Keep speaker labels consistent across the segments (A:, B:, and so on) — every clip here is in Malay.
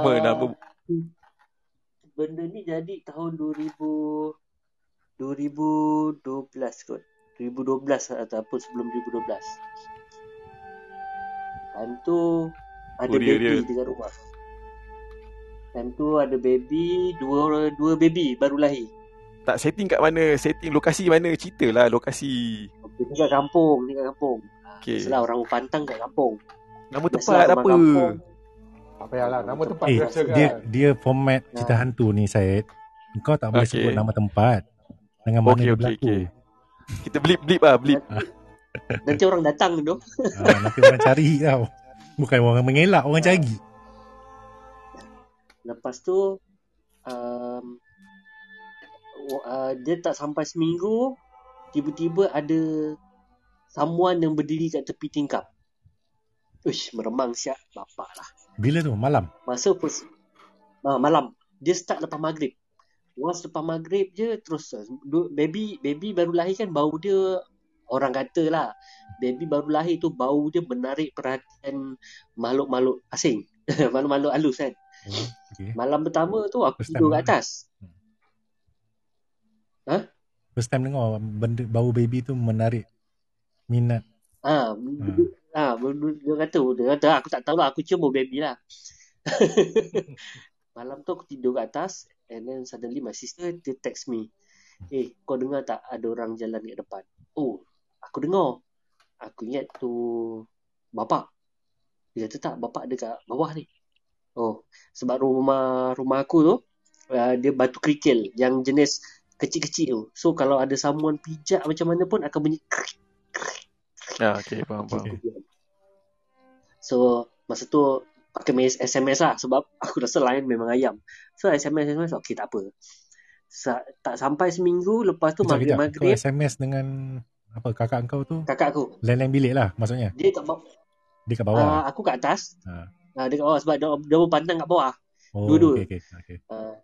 A: Nama, nama.
B: Benda ni jadi tahun 2000 2012 kot. 2012 ataupun sebelum 2012. Time tu ada
A: Oh, dia-
B: baby
A: dia-
B: dekat rumah. Time tu ada baby, dua dua baby baru lahir.
A: Tak setting kat mana? Setting lokasi mana? Cerita lah lokasi.
B: Dia kat kampung, ni kat kampung.
A: Okay.
B: Biasalah orang pantang kat kampung.
A: Nama tempat apa?
B: kampung.
C: Tak payahlah nama tempat
D: Eh,
C: biasa kan.
D: dia dia format cerita
B: Ha.
D: hantu ni Syed. Kau tak boleh
A: Okey.
D: sebut nama tempat. Dengan mana
A: Okey,
D: dia berlaku.
A: okey. Kita blip blip lah, blip.
B: Nanti orang datang tu.
D: Ha, nanti orang cari tau. Bukan orang mengelak, orang cari.
B: Lepas tu um, uh, dia tak sampai seminggu tiba-tiba ada someone yang berdiri kat tepi tingkap. Uish, meremang siap bapak lah.
D: Bila tu? Malam?
B: Masa first uh, malam dia start lepas maghrib. Once lepas maghrib je terus du- baby baby baru lahir kan bau dia orang kata lah baby baru lahir tu bau dia menarik perhatian makhluk-makhluk asing. makhluk-makhluk halus kan.
D: Oh, okay.
B: Malam pertama tu aku
D: First
B: tidur kat atas.
D: First time dengar benda, bau baby tu menarik minat.
B: Ha, hmm. Ha, dia kata, dia kata aku tak tahu lah, aku cium baby lah. Malam tu aku tidur kat atas and then suddenly my sister dia text me. Eh, kau dengar tak ada orang jalan kat depan? Oh, aku dengar. Aku ingat tu bapak. Dia kata tak, bapak ada kat bawah ni. Oh, sebab rumah rumah aku tu uh, dia batu kerikil yang jenis kecil-kecil tu. So kalau ada someone pijak macam mana pun akan bunyi krik,
A: Ya, okay, faham, faham.
D: Okay.
B: So masa tu pakai mes- SMS lah sebab aku rasa lain memang ayam. So SMS SMS okey tak apa. Sa- tak sampai seminggu lepas tu.
D: Kau
B: maghrib-maghrib
D: SMS dengan apa kakak kau tu?
B: kakak aku
D: Lain-lain bilik lah maksudnya.
B: dia kat bawah.
D: Dia kat
B: Uh,
D: bawah.
B: aku kat atas.
D: Ha.
B: Uh, dia kat bawah sebab dia, dia berpandang kat bawah.
D: Oh,
B: dua-dua.
D: okay, okay, okay.
B: Uh,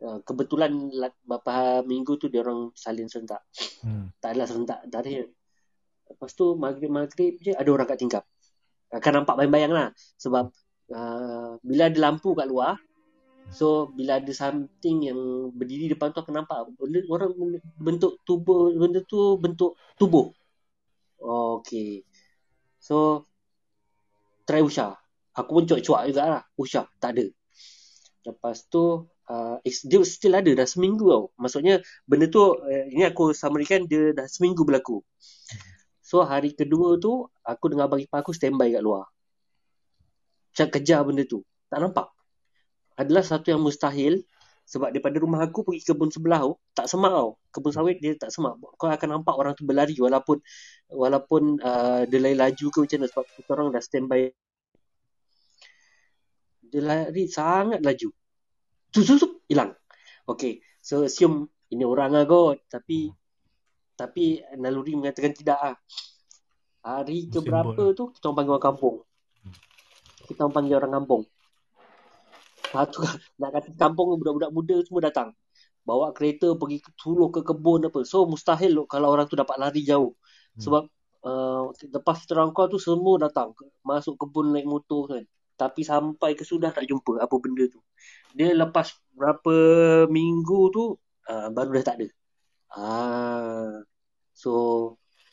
B: uh, kebetulan la- beberapa minggu tu dia orang salin serentak.
D: Hmm.
B: Tak adalah serentak darah. Lepas tu maghrib-maghrib je ada orang kat tingkap. Akan nampak bayang-bayang lah. Sebab uh, bila ada lampu kat luar, so bila ada something yang berdiri depan tu akan nampak. Orang bentuk tubuh, benda tu bentuk tubuh. Okay. So, try Usha. Aku pun cuak-cuak jugalah. Usha, tak ada. Lepas tu, uh, dia still ada dah seminggu tau. Maksudnya, benda tu, uh, ini aku summary dia dah seminggu berlaku. So hari kedua tu aku dengan abang ipar aku standby kat luar. Macam kejar benda tu. Tak nampak. Adalah satu yang mustahil sebab daripada rumah aku pergi kebun sebelah tu tak semak tau. Kebun sawit dia tak semak. Kau akan nampak orang tu berlari walaupun walaupun uh, dia lari laju ke macam mana sebab kita orang dah standby. Dia lari sangat laju. Tu tu hilang. Okay. So assume ini orang lah kot. Tapi tapi naluri mengatakan tidak ah. Hari ke berapa tu kita orang panggil orang kampung. Kita orang panggil orang kampung. Satu nak kata kampung budak-budak muda semua datang. Bawa kereta pergi ke- ke kebun apa. So mustahil loh kalau orang tu dapat lari jauh. Sebab uh, lepas kita orang call tu semua datang masuk kebun naik motor kan. Tapi sampai ke sudah tak jumpa apa benda tu. Dia lepas berapa minggu tu uh, baru dah tak ada. Ah. So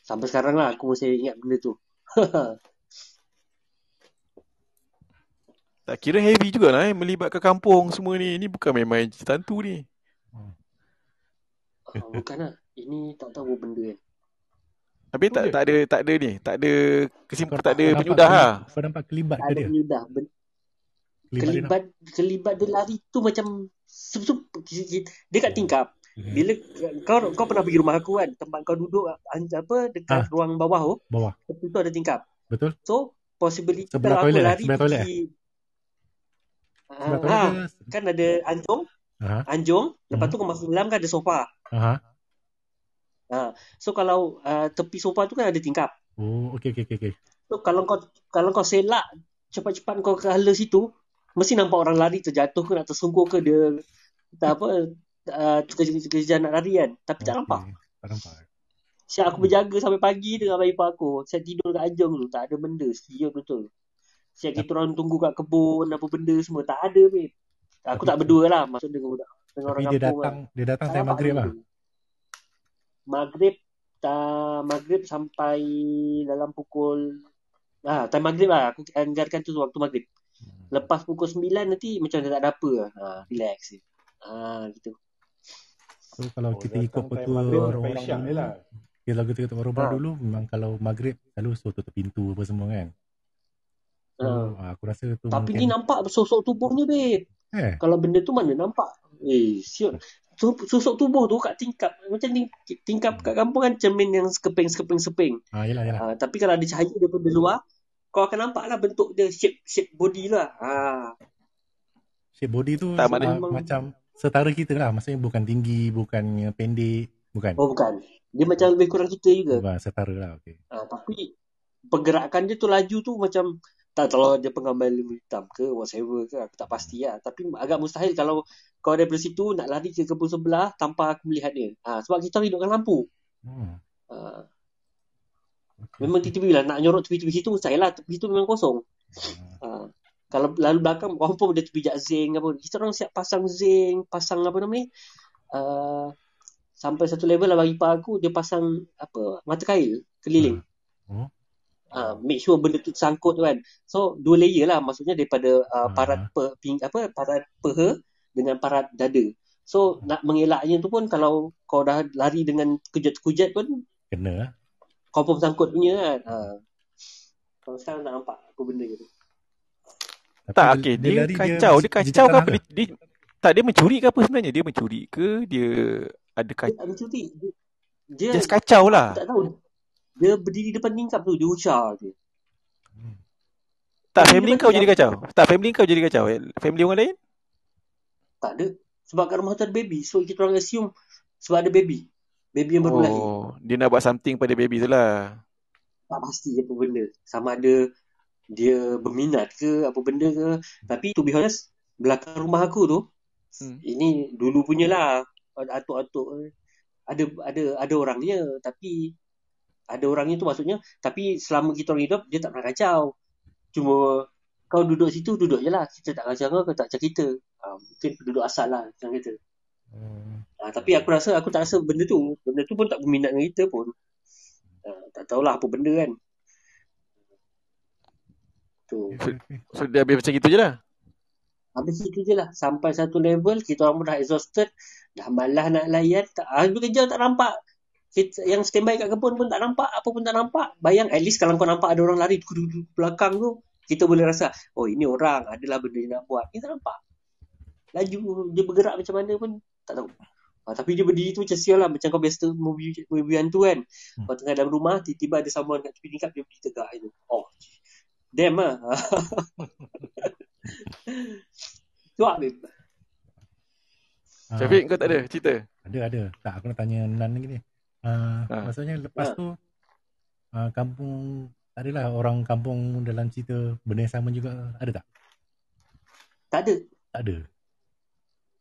B: sampai sekarang lah aku masih ingat benda tu.
A: Tak kira heavy jugalah eh melibatkan kampung semua ni. Ini bukan main-main cerita hantu ni.
B: uh, bukan lah. Ini tak tahu apa benda kan.
A: Habis tak tak ada tak ada ni, tak ada kesimpulan
D: Kau
A: tak ada penyudah lah.
D: Kau nampak kelibat
B: Tak
D: ke
B: ada
D: dia?
B: penyudah. Ben-
D: Kelibat, dia
B: Kelibat kelibat dia lari tu macam sup, sup, dia kat tingkap.
D: Nampak?
B: Bila kau kau pernah pergi rumah aku kan, tempat kau duduk apa dekat
D: Ah.
B: ruang bawah tu,
D: Bawah.
B: tepi tu ada tingkap.
D: Betul?
B: So, possibility
D: Sebelah
B: kalau aku
D: toilet
B: lari
D: Sebelah toilet
B: pergi
D: Sebelah
B: Ah,
D: toilet ke?
B: kan ada anjung,
D: Aha.
B: anjung, lepas
D: Hmm.
B: tu kau masuk dalam kan ada sofa.
D: Aha.
B: So kalau uh, tepi sofa tu kan ada tingkap.
D: Oh, okey okey okey okey.
B: So kalau kau kalau kau selak cepat-cepat kau ke hala situ, mesti nampak orang lari terjatuh ke nak tersungkur ke dia tak apa uh, kejar nak lari kan. Tapi tak
D: Okey.
B: nampak.
D: Tak nampak.
B: Siap aku berjaga sampai pagi dengan abang ipar aku. Saya tidur kat anjung tu, tak ada benda, setia betul. Siap kita orang tunggu kat kebun apa benda semua tak ada babe. Aku
D: Tapi-
B: tak berdua lah maksud dengan budak dengan orang
D: dia
B: kampung
D: datang dia datang
B: Tak nampak
D: maghrib lah.
B: Maghrib tak maghrib sampai dalam pukul ah time maghrib lah aku anggarkan tu waktu maghrib.
D: Hmm.
B: Lepas pukul 9 nanti macam dah tak ada apa. Ha, relax je. Ha, gitu.
D: So kalau
C: Oh,
D: kita ikut
C: time
D: petua
C: maghrib
D: orang
C: sampai
D: orang
C: isyak je lah.
D: Kalau kita kata baru
B: Ha.
D: dulu memang kalau maghrib selalu suruh tutup pintu apa semua kan. So,
B: Ha.
D: aku rasa tu
B: Tapi
D: mungkin
B: ni nampak sosok tubuhnya, babe.
D: eh
B: Kalau benda tu mana nampak? Eh, siut. Tu, sosok tubuh tu kat tingkap. Macam ting, tingkap kat kampung kan cermin yang sekeping-sekeping-seping.
D: ah yalah yalah.
B: Ha, tapi kalau ada cahaya daripada luar, kau akan nampak lah bentuk dia, shape shape body lah. Ha.
D: Shape body tu
A: Tak,
D: ah,
B: memang-
D: macam setara kita lah. Maksudnya bukan tinggi, bukan pendek, bukan.
B: Oh, bukan. Dia macam lebih kurang kita juga.
D: Bukan setara lah okey.
B: Ha, tapi pergerakan dia tu laju tu macam tak tahu dia pengambil ilmu hitam ke whatever ke aku tak pasti lah tapi agak mustahil kalau kau daripada situ nak lari ke kebun sebelah tanpa aku melihat dia ha, sebab kita hidupkan lampu
D: Hmm.
B: ha,
D: okey.
B: memang tiba-tiba lah nak nyorot tepi-tepi situ mustahil lah tepi situ memang kosong
D: Ah,
B: ha, kalau lalu belakang confirm dia terbijak zinc apa kita orang siap pasang zinc pasang apa nama ni uh, sampai satu level lah bagi pak aku dia pasang apa mata kail keliling
D: Oh.
B: Ah, make sure benda tu sangkut tu kan. So dua layer lah maksudnya daripada uh,
D: Ah.
B: parat pe, ping, apa parat peha dengan parat dada. So nak mengelaknya tu pun kalau kau dah lari dengan kejut-kejut pun
D: Kena lah.
B: confirm sangkut punya kan. Ha. Kalau sekarang tak nampak apa benda gitu.
D: Tapi
A: Tak,
D: dia-
A: okey.
D: dia
A: Dia,
D: lari, dia
A: kacau. Dia,
D: jejak
A: kacau ke apa? Dia, dia, tak, dia mencuri ke apa sebenarnya? Dia mencuri ke? Dia ada
B: Dia
A: kacau?
B: tak ada cuti. Dia, dia
A: Just kacau lah.
B: tak tahu. Dia berdiri depan tingkap tu, dia ucar je.
A: Tak, family
B: dia
A: kau
B: bagi
A: jadi kacau. Tak, family kau jadi kacau. Family orang lain?
B: Tak ada. Sebab kat rumah tu ada baby. So kita orang assume sebab ada baby. Baby yang baru lahir.
A: Oh, dia nak buat something pada baby tu lah.
B: tak pasti apa benda. Sama ada dia berminat ke apa benda ke. Tapi to be honest, belakang rumah aku tu,
A: Hmm.
B: ini dulu punya lah. Atuk-atuk ada ada ada orangnya tapi ada orangnya tu maksudnya tapi selama kita orang hidup dia tak pernah kacau. Cuma kau duduk situ duduk je lah. Kita tak kacau kau, kau tak kacau kita. Ha, mungkin penduduk asal lah macam kata.
D: Hmm.
B: Ha, tapi aku rasa aku tak rasa benda tu. Benda tu pun tak berminat dengan kita pun. Ha, tak tahulah apa benda kan. Tu.
A: So, dia habis macam gitu je lah.
B: Habis itu je lah. Sampai satu level, kita orang pun dah exhausted. Dah malas nak layan. Tak, habis kerja tak nampak. Kita, yang standby kat kebun pun tak nampak. Apa pun tak nampak. Bayang at least kalau kau nampak ada orang lari di belakang tu. Kita boleh rasa, oh ini orang. Adalah benda dia nak buat. Kita nampak. Laju. Dia bergerak macam mana pun tak tahu. Ha, tapi dia berdiri tu macam sial lah. Macam kau biasa movie, movie hantu kan.
D: Hmm.
B: Kau tengah dalam rumah, tiba-tiba ada someone kat tepi tingkap, dia berdiri tegak itu. Oh, damn lah. Cuak babe.
D: Ah,
A: Syafiq, kau tak ada cerita?
D: Ada ada. Tak aku nak tanya Nan lagi ni. Ah,
A: Ah.
D: maksudnya lepas
B: Ah.
D: tu ah, kampung tak adalah orang kampung dalam cerita benda yang sama juga ada tak?
B: Tak ada.
D: Tak ada.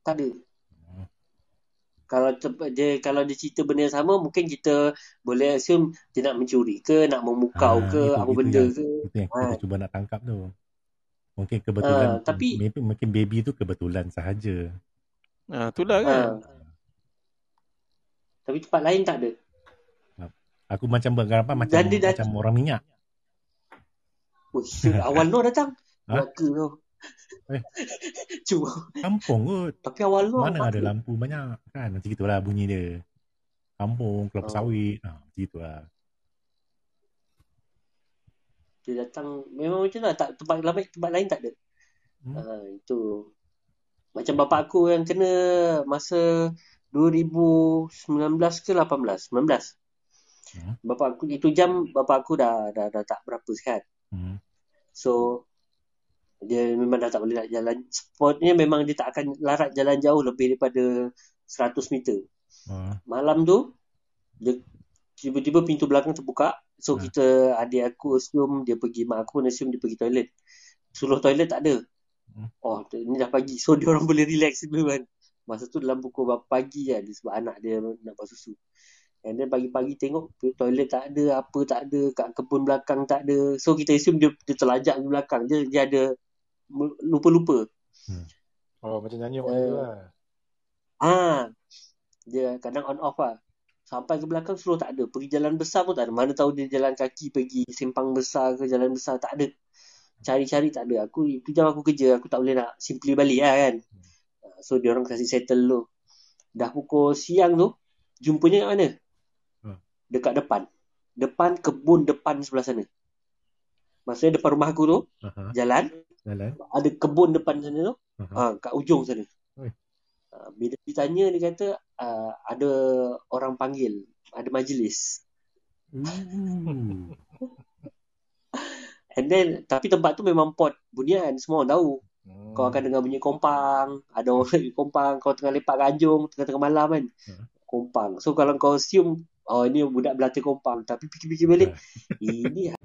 B: Tak ada. Kalau dia kalau dia cerita benda yang sama mungkin kita boleh assume dia nak mencuri ke nak memukau
D: Ah,
B: ke
D: itu-
B: apa
D: itu
B: benda
D: yang-
B: ke.
D: Itu yang
B: Ah.
D: kita cuba nak tangkap tu. Mungkin kebetulan
B: Ah, tapi-
D: maybe, mungkin baby tu kebetulan sahaja.
A: Ha, itulah kan.
B: Ha. Tapi tempat lain tak ada.
D: Aku macam bergarapan macam
B: Dan dia dah-
D: macam orang minyak.
B: Oh, awal Nur datang.
D: Ha?
B: Neraka tu.
D: Eh. Kampung kot.
B: tapi awal Nur
D: Mana ada lampu banyak kan macam gitulah bunyi dia. Kampung, kelapa
B: Oh.
D: sawit. Ha, macam gitulah.
B: dia datang memang macam lah. tak tempat lain tempat lain tak ada.
D: Hmm.
B: Ha, itu. Macam bapak aku yang kena masa 2019 ke 18? 19.
D: Hmm.
B: Bapak aku itu jam bapak aku dah dah, dah tak berapa sihat.
D: Hmm.
B: So dia memang dah tak boleh nak jalan. Sportnya memang dia tak akan larat jalan jauh lebih daripada 100 meter.
D: Ha.
B: Malam tu dia tiba-tiba pintu belakang terbuka. So
D: Hmm.
B: kita adik aku assume dia pergi, mak aku assume dia pergi toilet. Suluh toilet tak ada.
D: Hmm.
B: Oh, ni dah pagi. So dia orang boleh relax dulu kan. Masa tu dalam pukul berapa pagi kan sebab anak dia nak buat susu. And then pagi-pagi tengok toilet tak ada, apa tak ada, kat kebun belakang tak ada. So kita assume dia, dia terlajak di belakang. Dia, dia ada lupa-lupa.
C: Oh, macam nyanyi mak
B: Eh.
C: dia lah.
B: Ah, dia kadang on off lah. Sampai ke belakang suruh tak ada. Pergi jalan besar pun tak ada. Mana tahu dia jalan kaki pergi simpang besar ke jalan besar tak ada. Cari-cari tak ada. Aku itu jam aku kerja, aku tak boleh nak simply balik lah kan. Ah, So dia orang kasih settle dulu. Dah pukul siang tu, jumpanya kat mana?
D: Hmm.
B: Dekat depan. Depan kebun depan sebelah sana. Maksudnya depan rumah aku tu,
D: Aha,
B: jalan,
D: jalan.
B: ada kebun depan sana tu,
D: Aha.
B: ha, kat ujung sana. Ha, bila ditanya dia kata uh, ada orang panggil, ada majlis.
D: Ooh.
B: And then tapi tempat tu memang pot bunian, semua orang tahu.
C: Hmm.
B: Kau akan dengar bunyi kompang, ada orang lagi kompang, kau tengah lepak ganjung tengah-tengah malam kan.
D: Hmm.
B: Kompang. So kalau kau assume oh ini budak belati kompang, tapi fikir-fikir balik, ini